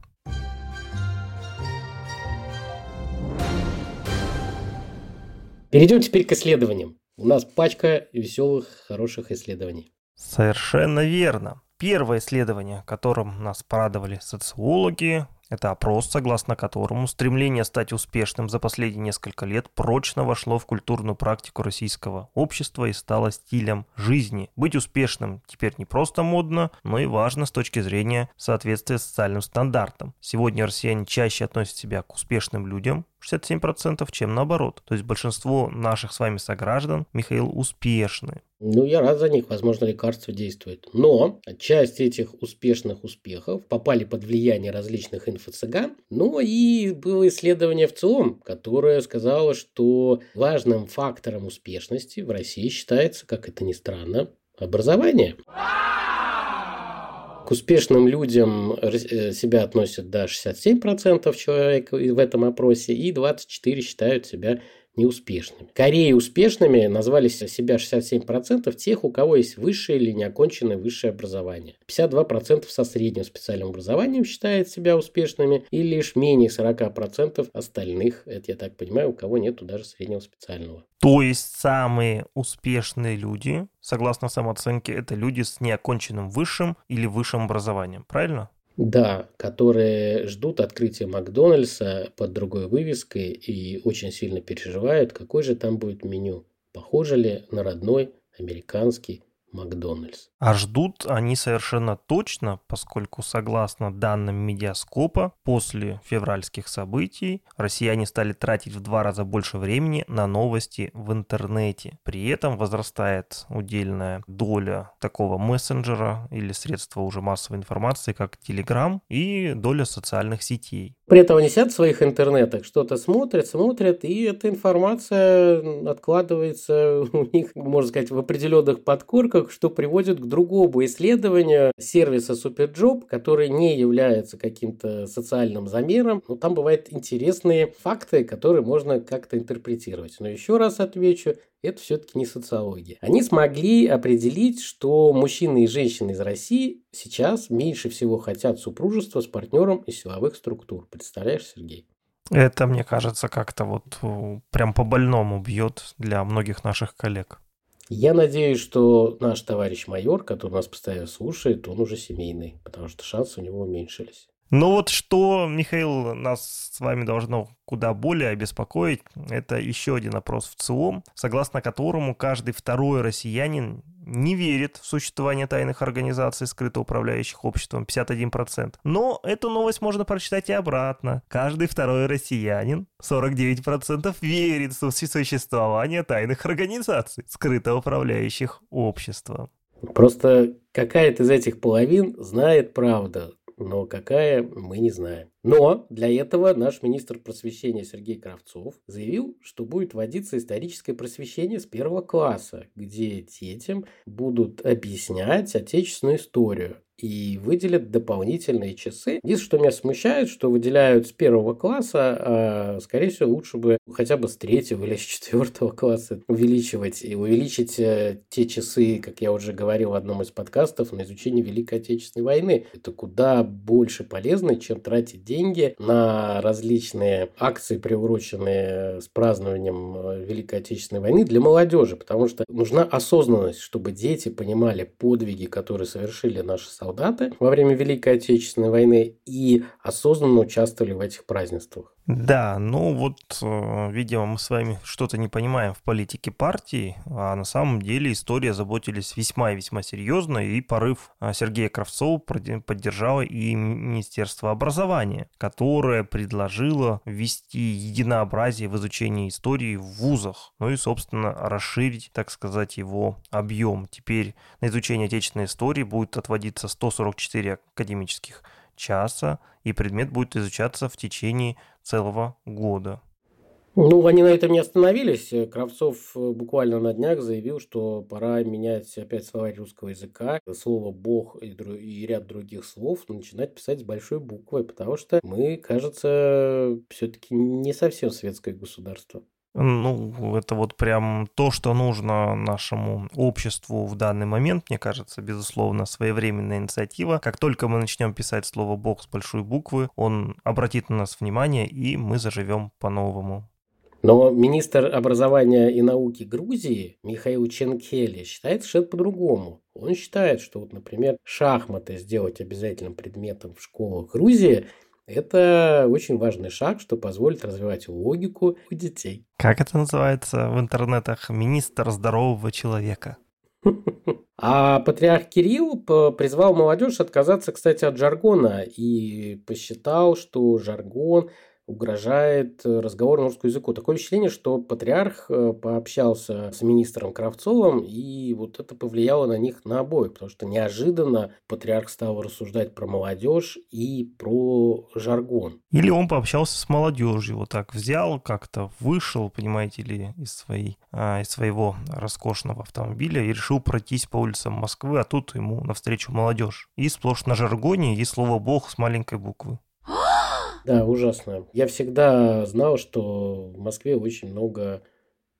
Перейдем теперь к исследованиям. У нас пачка веселых, хороших исследований.
Совершенно верно. Первое исследование, которым нас порадовали социологи, Это опрос, согласно которому стремление стать успешным за последние несколько лет прочно вошло в культурную практику российского общества и стало стилем жизни. Быть успешным теперь не просто модно, но и важно с точки зрения соответствия социальным стандартам. Сегодня россияне чаще относят себя к успешным людям, 67%, чем наоборот. То есть большинство наших с вами сограждан, Михаил, успешны.
Ну, я рад за них, возможно, лекарство действует. Но часть этих успешных успехов попали под влияние различных инфо-цыган. Ну и было исследование в ЦИОМ, которое сказало, что важным фактором успешности в России считается, как это ни странно, образование. К успешным людям э, себя относят до 67% человек в этом опросе, и 24% считают себя неуспешными. Кореи успешными назвали себя 67% тех, у кого есть высшее или неоконченное высшее образование. 52% со средним специальным образованием считают себя успешными, и лишь менее 40% остальных, это я так понимаю, у кого нету даже среднего специального.
То есть самые успешные люди, согласно самооценке, это люди с неоконченным высшим или высшим образованием, правильно?
Да, которые ждут открытия Макдональдса под другой вывеской и очень сильно переживают, какой же там будет меню. Похоже ли на родной американский Макдональдс.
А ждут они совершенно точно, поскольку, согласно данным медиаскопа, после февральских событий россияне стали тратить в два раза больше времени на новости в интернете. При этом возрастает удельная доля такого мессенджера или средства уже массовой информации, как Telegram, и доля социальных сетей.
При этом они сидят в своих интернетах, что-то смотрят, смотрят, и эта информация откладывается у них, можно сказать, в определенных подкорках, что приводит к другому исследованию сервиса Superjob, который не является каким-то социальным замером. Но там бывают интересные факты, которые можно как-то интерпретировать. Но еще раз отвечу, это все-таки не социология. Они смогли определить, что мужчины и женщины из России сейчас меньше всего хотят супружества с партнером из силовых структур. Представляешь, Сергей?
Это, мне кажется, как-то вот э, прям по-больному бьет для многих наших коллег.
Я надеюсь, что наш товарищ майор, который нас постоянно слушает, он уже семейный, потому что шансы у него уменьшились.
Ну вот что, Михаил, нас с вами должно куда более обеспокоить, это еще один опрос в ЦИОМ, согласно которому каждый второй россиянин не верит в существование тайных организаций, скрыто управляющих обществом, 51%. Но эту новость можно прочитать и обратно. Каждый второй россиянин, 49%, верит в существование тайных организаций, скрыто управляющих обществом.
Просто какая-то из этих половин знает правду, но какая, мы не знаем. Но для этого наш министр просвещения Сергей Кравцов заявил, что будет вводиться историческое просвещение с первого класса, где детям будут объяснять отечественную историю и выделят дополнительные часы. Единственное, что меня смущает, что выделяют с первого класса, а, скорее всего, лучше бы хотя бы с третьего или с четвертого класса увеличивать и увеличить э, те часы, как я уже говорил в одном из подкастов, на изучение Великой Отечественной войны. Это куда больше полезно, чем тратить деньги на различные акции, приуроченные с празднованием э, Великой Отечественной войны для молодежи, потому что нужна осознанность, чтобы дети понимали подвиги, которые совершили наши солдаты, солдаты во время Великой Отечественной войны и осознанно участвовали в этих празднествах.
Да, ну вот, э, видимо, мы с вами что-то не понимаем в политике партии, а на самом деле история заботились весьма и весьма серьезно, и порыв э, Сергея Кравцова поддержало и Министерство образования, которое предложило ввести единообразие в изучении истории в вузах, ну и, собственно, расширить, так сказать, его объем. Теперь на изучение отечественной истории будет отводиться 144 академических часа, и предмет будет изучаться в течение целого года.
Ну, они на этом не остановились. Кравцов э, буквально на днях заявил, что пора менять опять словарь русского языка. Слово «бог» и, и ряд других слов начинать писать с большой буквы, потому что мы, кажется, все-таки не совсем светское государство.
Ну, это вот прям то, что нужно нашему обществу в данный момент, мне кажется, безусловно, своевременная инициатива. Как только мы начнем писать слово «бог» с большой буквы, он обратит на нас внимание, и мы заживем по-новому.
Но министр образования и науки Грузии Михаил Ченкели считает совершенно по-другому. Он считает, что, вот, например, шахматы сделать обязательным предметом в школах Грузии Это очень важный шаг, что позволит развивать логику у детей.
Как это называется в интернетах? Министр здорового человека.
А патриарх Кирилл призвал молодежь отказаться, кстати, от жаргона и посчитал, что жаргон угрожает э, разговорному русскому языку. Такое впечатление, что патриарх э, пообщался с министром Кравцовым, и вот это повлияло на них на обоих, потому что неожиданно патриарх стал рассуждать про молодежь и про жаргон.
Или он пообщался с молодежью, вот так взял, как-то вышел, понимаете ли, из, своей, а, из своего роскошного автомобиля и решил пройтись по улицам Москвы, а тут ему навстречу молодежь. И сплошь на жаргоне и слово «бог» с маленькой буквы.
Да, ужасно. Я всегда знал, что в Москве очень много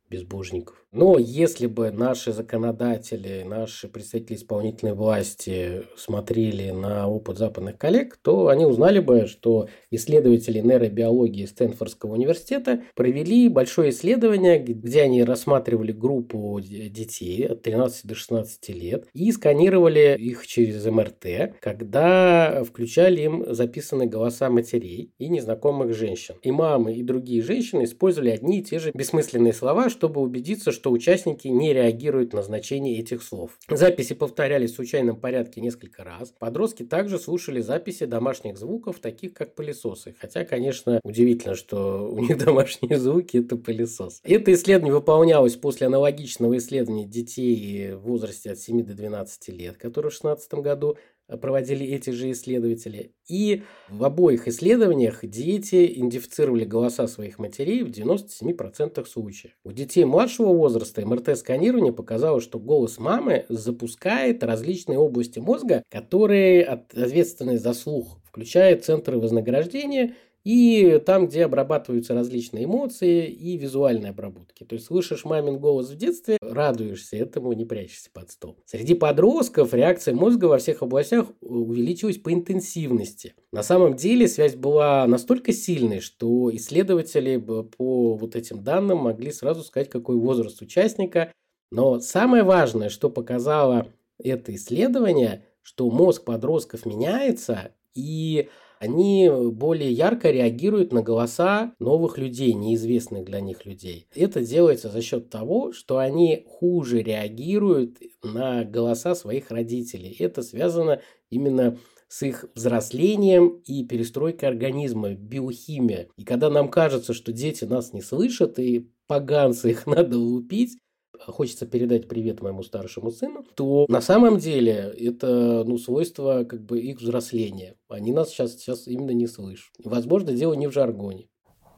безбожников. Но если бы наши законодатели, наши представители исполнительной власти смотрели на опыт западных коллег, то они узнали бы, что исследователи нейробиологии Стэнфордского университета провели большое исследование, где они рассматривали группу детей от 13 до 16 лет и сканировали их через МРТ, когда включали им записанные голоса матерей и незнакомых женщин. И мамы, и другие женщины использовали одни и те же бессмысленные слова, чтобы убедиться, что участники не реагируют на значение этих слов. Записи повторялись в случайном порядке несколько раз. Подростки также слушали записи домашних звуков, таких как пылесосы. Хотя, конечно, удивительно, что у них домашние звуки – это пылесос. Это исследование выполнялось после аналогичного исследования детей в возрасте от 7 до 12 лет, которое в 2016 году проводили эти же исследователи. И в обоих исследованиях дети идентифицировали голоса своих матерей в 97% случаев. У детей младшего возраста МРТ-сканирование показало, что голос мамы запускает различные области мозга, которые ответственны за слух, включая центры вознаграждения – и там, где обрабатываются различные эмоции и визуальные обработки. То есть слышишь мамин голос в детстве, радуешься этому, не прячешься под стол. Среди подростков реакция мозга во всех областях увеличилась по интенсивности. На самом деле связь была настолько сильной, что исследователи по вот этим данным могли сразу сказать, какой возраст участника. Но самое важное, что показало это исследование, что мозг подростков меняется, и они более ярко реагируют на голоса новых людей, неизвестных для них людей. Это делается за счет того, что они хуже реагируют на голоса своих родителей. Это связано именно с их взрослением и перестройкой организма, биохимия. И когда нам кажется, что дети нас не слышат и поганцы их надо лупить, хочется передать привет моему старшему сыну, то на самом деле это ну, свойство как бы их взросления. Они нас сейчас, сейчас именно не слышат. Возможно, дело не в жаргоне.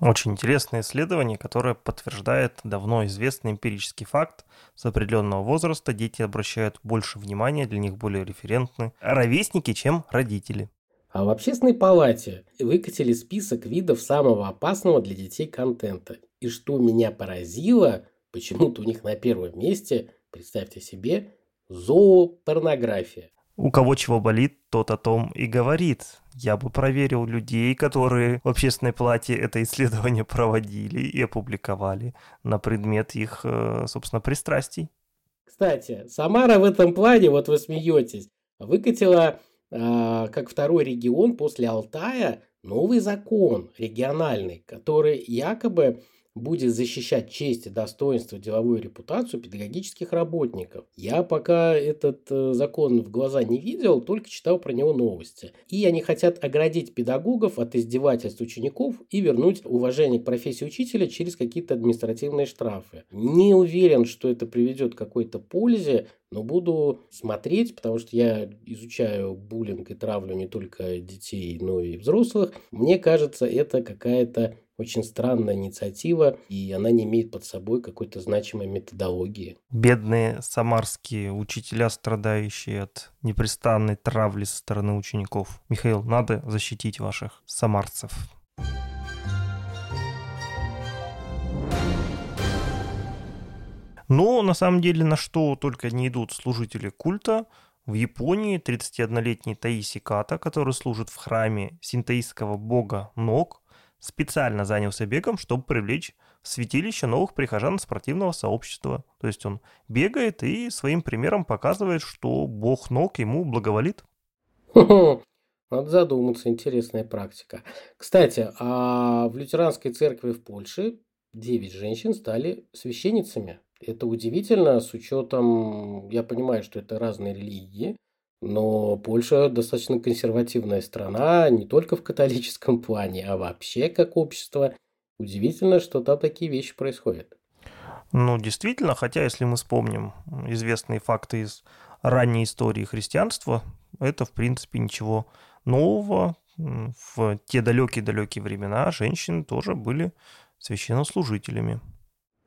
Очень интересное исследование, которое подтверждает давно известный эмпирический факт. С определенного возраста дети обращают больше внимания, для них более референтны ровесники, чем родители.
А в общественной палате выкатили список видов самого опасного для детей контента. И что меня поразило, Почему-то у них на первом месте, представьте себе, зоопорнография.
У кого чего болит, тот о том и говорит. Я бы проверил людей, которые в общественной плате это исследование проводили и опубликовали на предмет их, э, собственно, пристрастий.
Кстати, Самара в этом плане, вот вы смеетесь, выкатила э, как второй регион после Алтая новый закон региональный, который якобы будет защищать честь и достоинство, деловую репутацию педагогических работников. Я пока этот э, закон в глаза не видел, только читал про него новости. И они хотят оградить педагогов от издевательств учеников и вернуть уважение к профессии учителя через какие-то административные штрафы. Не уверен, что это приведет к какой-то пользе, но буду смотреть, потому что я изучаю буллинг и травлю не только детей, но и взрослых. Мне кажется, это какая-то очень странная инициатива, и она не имеет под собой какой-то значимой методологии.
Бедные самарские учителя, страдающие от непрестанной травли со стороны учеников. Михаил, надо защитить ваших самарцев. Но на самом деле на что только не идут служители культа, в Японии 31-летний Таиси Ката, который служит в храме синтоистского бога Ног, специально занялся бегом, чтобы привлечь в святилище новых прихожан спортивного сообщества. То есть он бегает и своим примером показывает, что бог ног ему благоволит.
Надо задуматься, интересная практика. Кстати, а в лютеранской церкви в Польше 9 женщин стали священницами. Это удивительно с учетом, я понимаю, что это разные религии, но Польша достаточно консервативная страна, не только в католическом плане, а вообще как общество. Удивительно, что там такие вещи происходят.
Ну, действительно, хотя если мы вспомним известные факты из ранней истории христианства, это, в принципе, ничего нового. В те далекие-далекие времена женщины тоже были священнослужителями.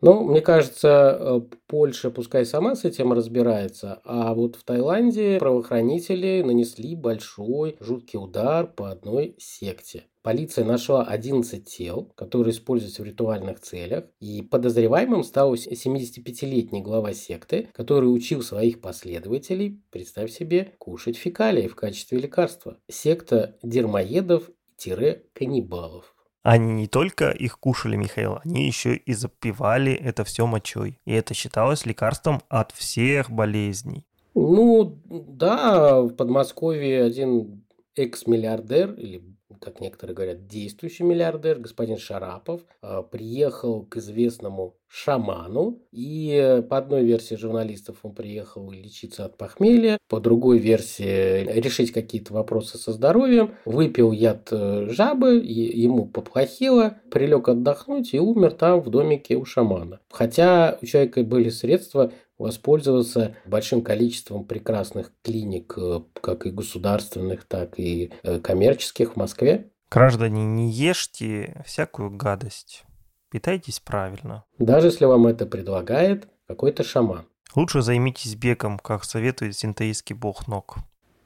Ну, мне кажется, э, Польша пускай сама с этим разбирается, а вот в Таиланде правоохранители нанесли большой жуткий удар по одной секте. Полиция нашла 11 тел, которые используются в ритуальных целях, и подозреваемым стал 75-летний глава секты, который учил своих последователей, представь себе, кушать фекалии в качестве лекарства. Секта дермоедов-каннибалов.
Они не только их кушали, Михаил, они еще и запивали это все мочой. И это считалось лекарством от всех болезней.
Ну, да, в Подмосковье один экс-миллиардер или как некоторые говорят, действующий миллиардер, господин Шарапов, а, приехал к известному шаману. И по одной версии журналистов он приехал лечиться от похмелья, по другой версии решить какие-то вопросы со здоровьем. Выпил яд э, жабы, ему поплохело, прилег отдохнуть и умер там в домике у шамана. Хотя у человека были средства воспользоваться большим количеством прекрасных клиник, э, как и государственных, так и э, коммерческих в Москве.
Граждане, не ешьте всякую гадость. Питайтесь правильно.
Даже если вам это предлагает какой-то шаман.
Лучше займитесь бегом, как советует синтеистский бог ног.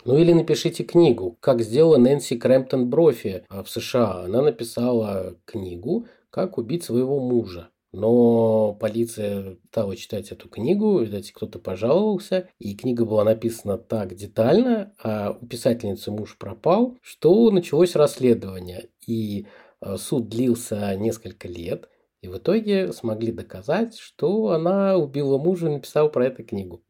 Ну или напишите книгу, как сделала Нэнси Крэмптон Брофи в США. Она написала книгу «Как убить своего мужа». Но полиция стала читать эту книгу, видать, кто-то пожаловался, и книга была написана так детально, а у писательницы муж пропал, что началось расследование. И э, суд длился несколько лет, и в итоге смогли доказать, что она убила мужа и написала про эту книгу.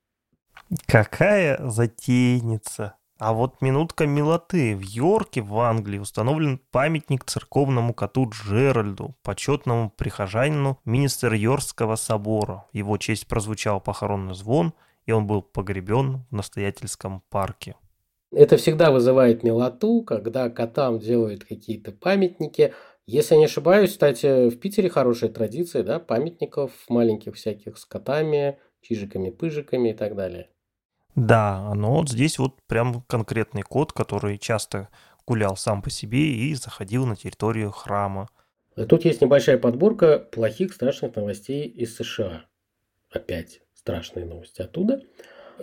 Какая затейница! А вот минутка милоты. В Йорке, в Англии, установлен памятник церковному коту Джеральду, почетному прихожанину министра Йоркского собора. Его честь прозвучал похоронный звон, и он был погребен в настоятельском парке.
Это всегда вызывает милоту, когда котам делают какие-то памятники. Если я не ошибаюсь, кстати, в Питере хорошая традиция, да, памятников маленьких всяких с котами, чижиками-пыжиками и так далее.
Да, но вот здесь вот прям конкретный код, который часто гулял сам по себе и заходил на территорию храма.
Тут есть небольшая подборка плохих страшных новостей из США. Опять страшные новости оттуда.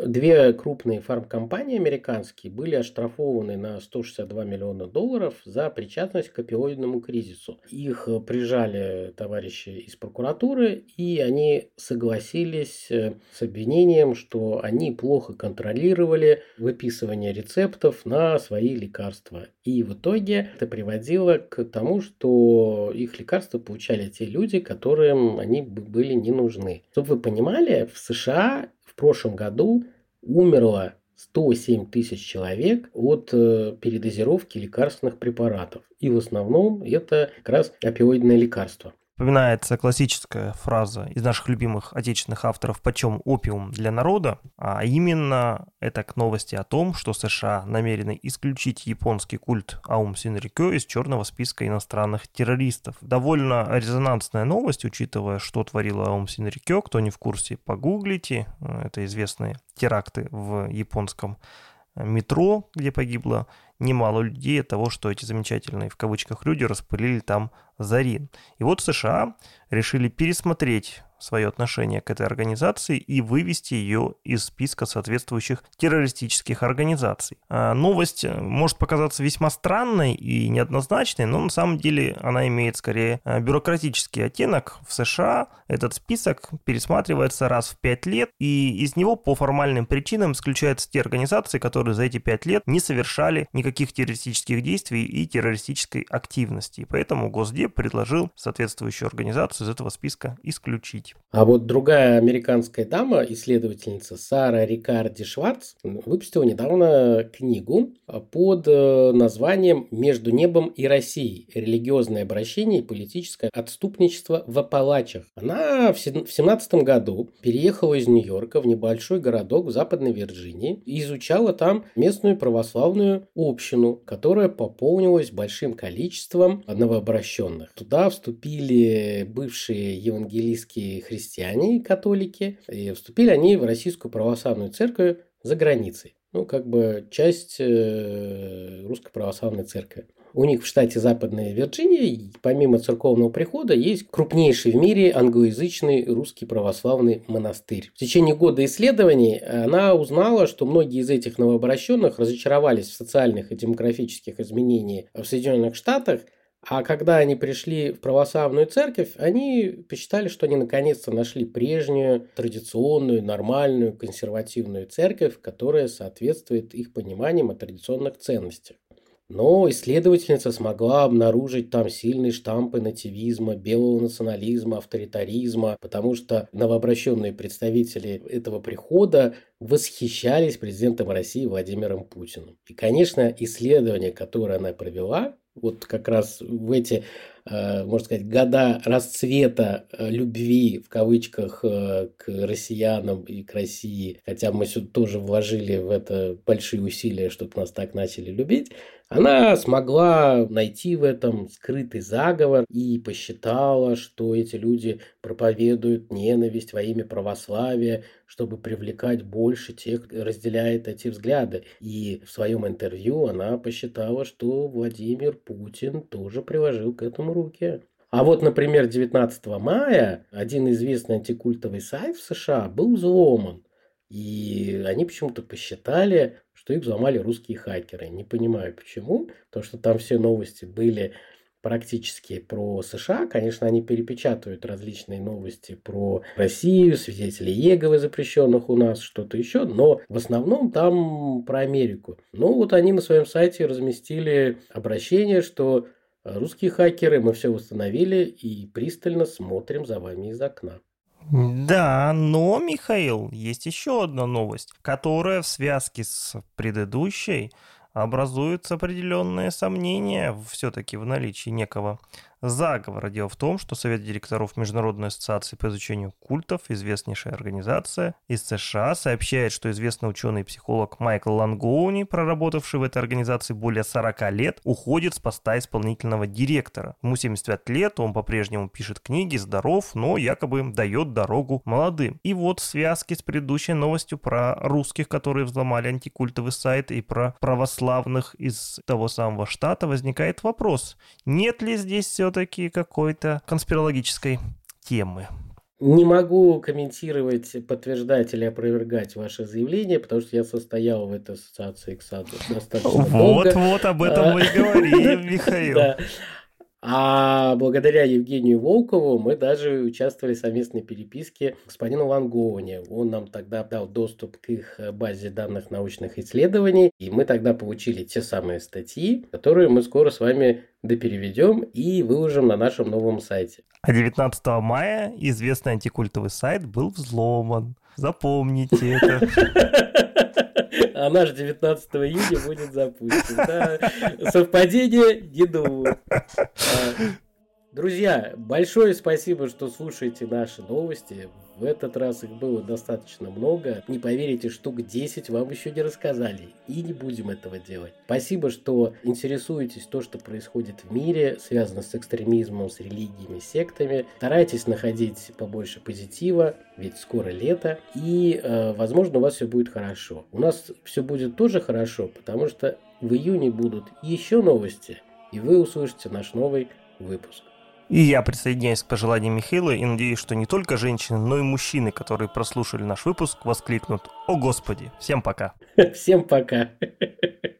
Две крупные фармкомпании американские были оштрафованы на 162 миллиона долларов за причастность к опиоидному кризису. Их э, прижали товарищи из прокуратуры, и они согласились э, с обвинением, что они плохо контролировали выписывание рецептов на свои лекарства. И в итоге это приводило к тому, что их лекарства получали те люди, которым они были не нужны. Чтобы вы понимали, в США в прошлом году умерло 107 тысяч человек от э, передозировки лекарственных препаратов. И в основном это как раз опиоидное лекарство.
Вспоминается классическая фраза из наших любимых отечественных авторов «Почем опиум для народа?», а именно это к новости о том, что США намерены исключить японский культ Аум Синрикё из черного списка иностранных террористов. Довольно резонансная новость, учитывая, что творила Аум Синрикё. Кто не в курсе, погуглите. Это известные теракты в японском метро, где погибло немало людей от того, что эти замечательные в кавычках люди распылили там зарин. И вот США решили пересмотреть свое отношение к этой организации и вывести ее из списка соответствующих террористических организаций. А новость э, может показаться весьма странной и неоднозначной, но на самом деле она имеет скорее э, бюрократический оттенок. В США этот список пересматривается раз в пять лет, и из него по формальным причинам исключаются те организации, которые за эти пять лет не совершали никаких террористических действий и террористической активности. И поэтому Госдеп предложил соответствующую организацию из этого списка исключить. Обсудить.
А вот другая американская дама, исследовательница Сара Рикарди Шварц, выпустила недавно книгу под э, названием «Между небом и Россией. Религиозное обращение и политическое отступничество в Апалачах». Она в 17 году переехала из Нью-Йорка в небольшой городок в Западной Вирджинии и изучала там местную православную общину, которая пополнилась большим количеством новообращенных. Туда вступили бывшие христиане христиане, католики, и вступили они в Российскую Православную Церковь за границей. Ну, как бы часть э, Русской Православной Церкви. У них в штате Западная Вирджиния, помимо церковного прихода, есть крупнейший в мире англоязычный русский православный монастырь. В течение года исследований она узнала, что многие из этих новообращенных разочаровались в социальных и демографических изменениях в Соединенных Штатах а когда они пришли в православную церковь, они посчитали, что они наконец-то нашли прежнюю, традиционную, нормальную, консервативную церковь, которая соответствует их пониманиям о традиционных ценностях. Но исследовательница смогла обнаружить там сильные штампы нативизма, белого национализма, авторитаризма, потому что новообращенные представители этого прихода восхищались президентом России Владимиром Путиным. И, конечно, исследование, которое она провела, вот как раз в эти, э, можно сказать, года расцвета э, любви, в кавычках, э, к россиянам и к России, хотя мы тоже вложили в это большие усилия, чтобы нас так начали любить, она смогла найти в этом скрытый заговор и посчитала, что эти люди проповедуют ненависть во имя православия, чтобы привлекать больше тех, кто разделяет эти взгляды. И в своем интервью она посчитала, что Владимир Путин тоже приложил к этому руки. А вот, например, 19 мая один известный антикультовый сайт в США был взломан. И они почему-то посчитали, что их взломали русские хакеры. Не понимаю почему, потому что там все новости были практически про США. Конечно, они перепечатывают различные новости про Россию, свидетелей Еговы запрещенных у нас, что-то еще, но в основном там про Америку. Ну вот они на своем сайте разместили обращение, что русские хакеры, мы все установили и пристально смотрим за вами из окна.
Да, но, Михаил, есть еще одна новость, которая в связке с предыдущей образуются определенные сомнения все-таки в наличии некого заговора. Дело в том, что Совет директоров Международной ассоциации по изучению культов, известнейшая организация из США, сообщает, что известный ученый и психолог Майкл Лангоуни, проработавший в этой организации более 40 лет, уходит с поста исполнительного директора. Ему 75 лет, он по-прежнему пишет книги, здоров, но якобы дает дорогу молодым. И вот в связке с предыдущей новостью про русских, которые взломали антикультовый сайт, и про православных из того самого штата возникает вопрос, нет ли здесь все все-таки какой-то конспирологической темы.
Не могу комментировать, подтверждать или опровергать ваше заявление, потому что я состоял в этой ассоциации КСАД достаточно вот,
долго. Вот, вот об этом мы и говорим, Михаил.
А благодаря Евгению Волкову мы даже участвовали в совместной переписке с господином Лангоуни. Он нам тогда дал доступ к их базе данных научных исследований, и мы тогда получили те самые статьи, которые мы скоро с вами допереведем и выложим на нашем новом сайте.
А 19 мая известный антикультовый сайт был взломан. Запомните это.
а наш 19 июня будет запущен. Да. Совпадение? Не думаю. Друзья, большое спасибо, что слушаете наши новости. В этот раз их было достаточно много. Не поверите, штук 10 вам еще не рассказали. И не будем этого делать. Спасибо, что интересуетесь то, что происходит в мире, связано с экстремизмом, с религиями, сектами. Старайтесь находить побольше позитива, ведь скоро лето. И, э, возможно, у вас все будет хорошо. У нас все будет тоже хорошо, потому что в июне будут еще новости, и вы услышите наш новый выпуск.
И я присоединяюсь к пожеланиям Михаила и надеюсь, что не только женщины, но и мужчины, которые прослушали наш выпуск, воскликнут «О Господи!» Всем пока!
Всем пока!